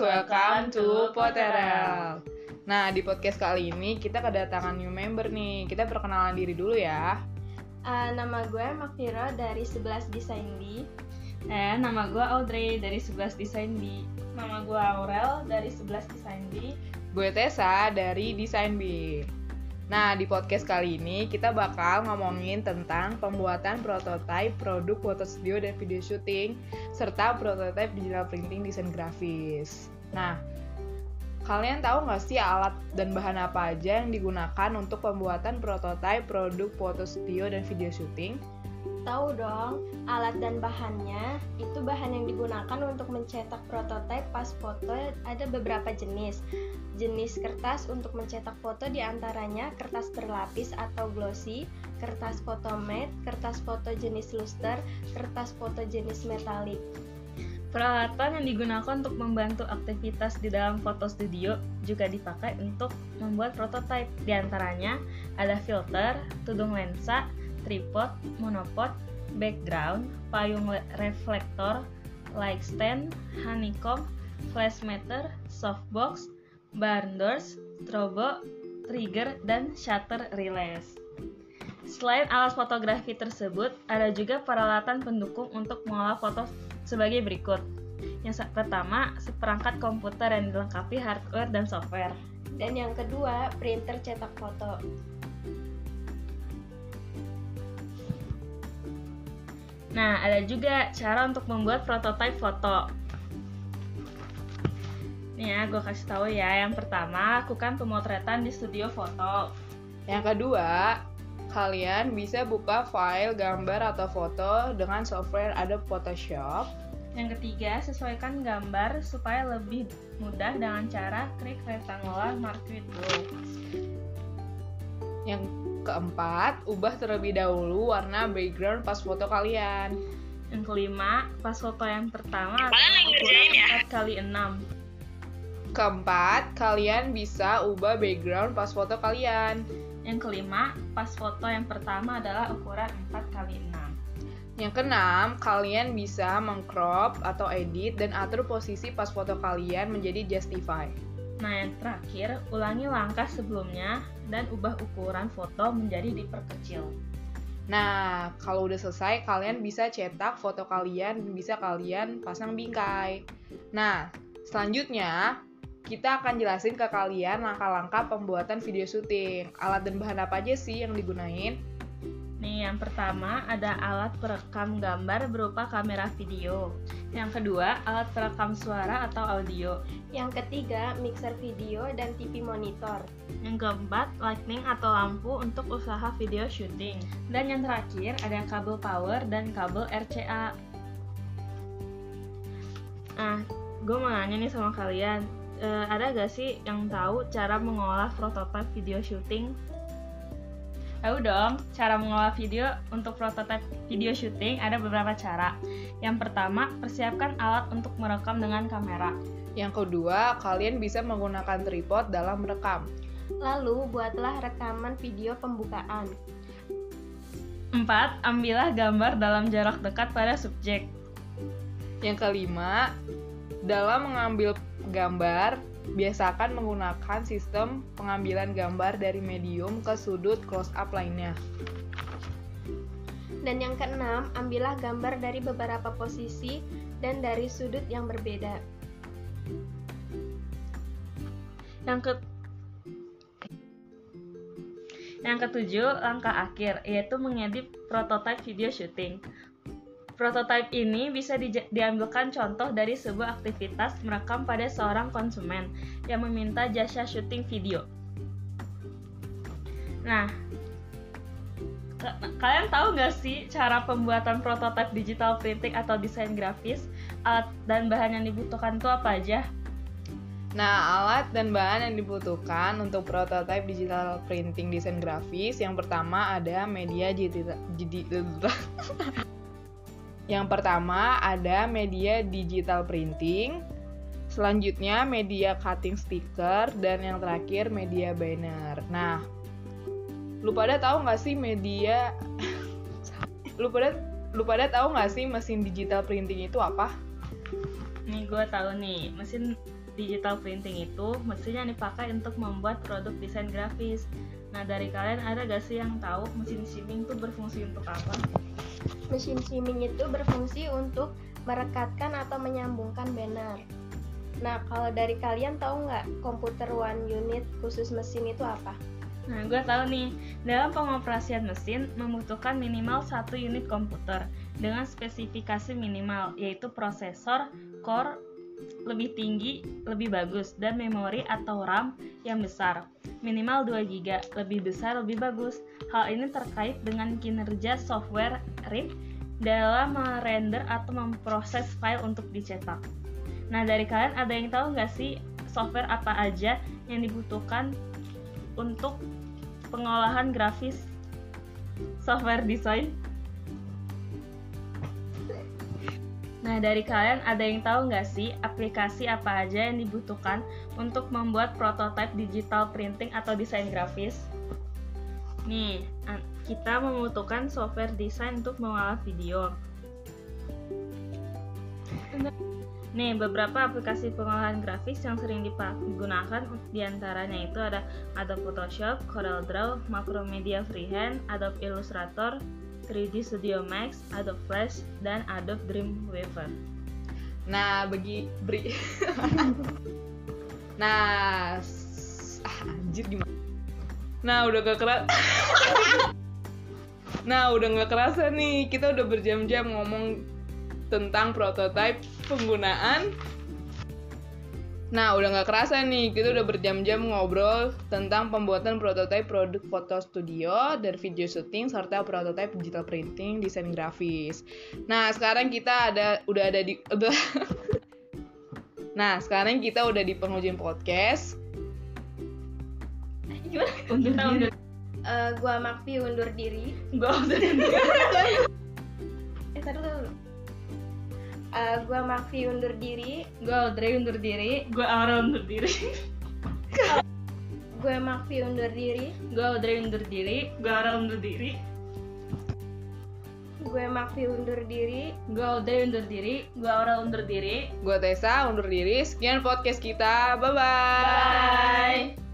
welcome to Poterel. Nah, di podcast kali ini kita kedatangan new member nih. Kita perkenalan diri dulu ya. Uh, nama gue Makviro dari 11 Desain B. Eh, nama gue Audrey dari 11 Desain B. Nama gue Aurel dari 11 Desain B. Gue Tessa dari Desain B. Nah, di podcast kali ini kita bakal ngomongin tentang pembuatan prototipe produk foto studio dan video shooting, serta prototipe digital printing desain grafis. Nah, kalian tahu nggak sih alat dan bahan apa aja yang digunakan untuk pembuatan prototipe produk foto studio dan video shooting? Tahu dong, alat dan bahannya itu bahan yang digunakan untuk mencetak prototipe pas foto ada beberapa jenis. Jenis kertas untuk mencetak foto di antaranya kertas berlapis atau glossy, kertas foto matte, kertas foto jenis luster, kertas foto jenis metalik. Peralatan yang digunakan untuk membantu aktivitas di dalam foto studio juga dipakai untuk membuat prototipe. Di antaranya ada filter, tudung lensa, tripod, monopod, background, payung reflektor, light stand, honeycomb, flash meter, softbox, barn doors, strobo, trigger, dan shutter release. Selain alat fotografi tersebut, ada juga peralatan pendukung untuk mengolah foto sebagai berikut. Yang pertama, seperangkat komputer yang dilengkapi hardware dan software. Dan yang kedua, printer cetak foto. Nah, ada juga cara untuk membuat prototipe foto. Nih ya, gue kasih tahu ya. Yang pertama, lakukan pemotretan di studio foto. Yang kedua, kalian bisa buka file gambar atau foto dengan software Adobe Photoshop. Yang ketiga, sesuaikan gambar supaya lebih mudah dengan cara klik rectangular mark with blue. Yang keempat, ubah terlebih dahulu warna background pas foto kalian. Yang kelima, pas foto yang pertama adalah ukuran 4 kali 6. Keempat, kalian bisa ubah background pas foto kalian. Yang kelima, pas foto yang pertama adalah ukuran 4 kali 6. Yang keenam, kalian bisa mengcrop atau edit dan atur posisi pas foto kalian menjadi justify. Nah, yang terakhir, ulangi langkah sebelumnya dan ubah ukuran foto menjadi diperkecil. Nah, kalau udah selesai, kalian bisa cetak foto kalian, bisa kalian pasang bingkai. Nah, selanjutnya kita akan jelasin ke kalian langkah-langkah pembuatan video syuting. Alat dan bahan apa aja sih yang digunain? Nih, yang pertama ada alat perekam gambar berupa kamera video. Yang kedua, alat perekam suara atau audio. Yang ketiga, mixer video dan TV monitor. Yang keempat, lightning atau lampu untuk usaha video syuting. Dan yang terakhir, ada kabel power dan kabel RCA. Nah, gue mau nanya nih sama kalian, uh, ada gak sih yang tahu cara mengolah prototipe video syuting? Tahu dong, cara mengolah video untuk prototipe video syuting ada beberapa cara. Yang pertama, persiapkan alat untuk merekam dengan kamera. Yang kedua, kalian bisa menggunakan tripod dalam merekam. Lalu, buatlah rekaman video pembukaan. Empat, ambillah gambar dalam jarak dekat pada subjek. Yang kelima, dalam mengambil gambar, biasakan menggunakan sistem pengambilan gambar dari medium ke sudut close up lainnya. Dan yang keenam, ambillah gambar dari beberapa posisi dan dari sudut yang berbeda. Yang ke yang ketujuh, langkah akhir, yaitu mengedit prototipe video shooting. Prototipe ini bisa di diambilkan contoh dari sebuah aktivitas merekam pada seorang konsumen yang meminta jasa syuting video. Nah, kalian tahu nggak sih cara pembuatan prototipe digital printing atau desain grafis? Alat dan bahan yang dibutuhkan itu apa aja? Nah, alat dan bahan yang dibutuhkan untuk prototipe digital printing desain grafis yang pertama ada media digital Yang pertama ada media digital printing, selanjutnya media cutting sticker, dan yang terakhir media banner. Nah, lu pada tahu nggak sih media? lu pada lu pada tahu nggak sih mesin digital printing itu apa? Nih gue tahu nih, mesin digital printing itu mesin yang dipakai untuk membuat produk desain grafis. Nah, dari kalian ada gak sih yang tahu mesin skimming itu berfungsi untuk apa? Mesin skimming itu berfungsi untuk merekatkan atau menyambungkan banner. Nah, kalau dari kalian tahu nggak komputer one unit khusus mesin itu apa? Nah, gue tahu nih, dalam pengoperasian mesin membutuhkan minimal satu unit komputer dengan spesifikasi minimal, yaitu prosesor, core lebih tinggi, lebih bagus, dan memori atau RAM yang besar, minimal 2 GB, lebih besar, lebih bagus. Hal ini terkait dengan kinerja software RIP dalam merender atau memproses file untuk dicetak. Nah, dari kalian ada yang tahu nggak sih software apa aja yang dibutuhkan untuk pengolahan grafis software design. Nah, dari kalian ada yang tahu nggak sih aplikasi apa aja yang dibutuhkan untuk membuat prototipe digital printing atau desain grafis? Nih, kita membutuhkan software desain untuk mengolah video. Nih, beberapa aplikasi pengolahan grafis yang sering digunakan di antaranya itu ada Adobe Photoshop, Corel Draw, Macromedia Freehand, Adobe Illustrator, 3D Studio Max, Adobe Flash, dan Adobe Dreamweaver. Nah, bagi beri Nah, ah, anjir gimana? Nah, udah gak keras. nah, udah gak kerasa nih. Kita udah berjam-jam ngomong tentang prototipe penggunaan Nah, udah nggak kerasa nih, kita udah berjam-jam ngobrol tentang pembuatan prototipe produk foto studio dan video syuting serta prototipe digital printing, desain grafis. Nah, sekarang kita ada udah ada di udah Nah, sekarang kita udah di penghujung podcast. Gimana? Undur diri. Uh, gua Makfi undur diri. Gua undur diri. eh, taruh dulu. Uh, gua Makfi undur diri. Gue Audrey undur diri. Gue Aura undur diri. gue Makfi undur diri. Gue Audrey undur diri. Gue Aura undur diri. Gue Makfi undur diri. Gue Audrey undur diri. Gue Aura undur diri. Gue Tessa undur diri. Sekian podcast kita. Bye-bye. Bye.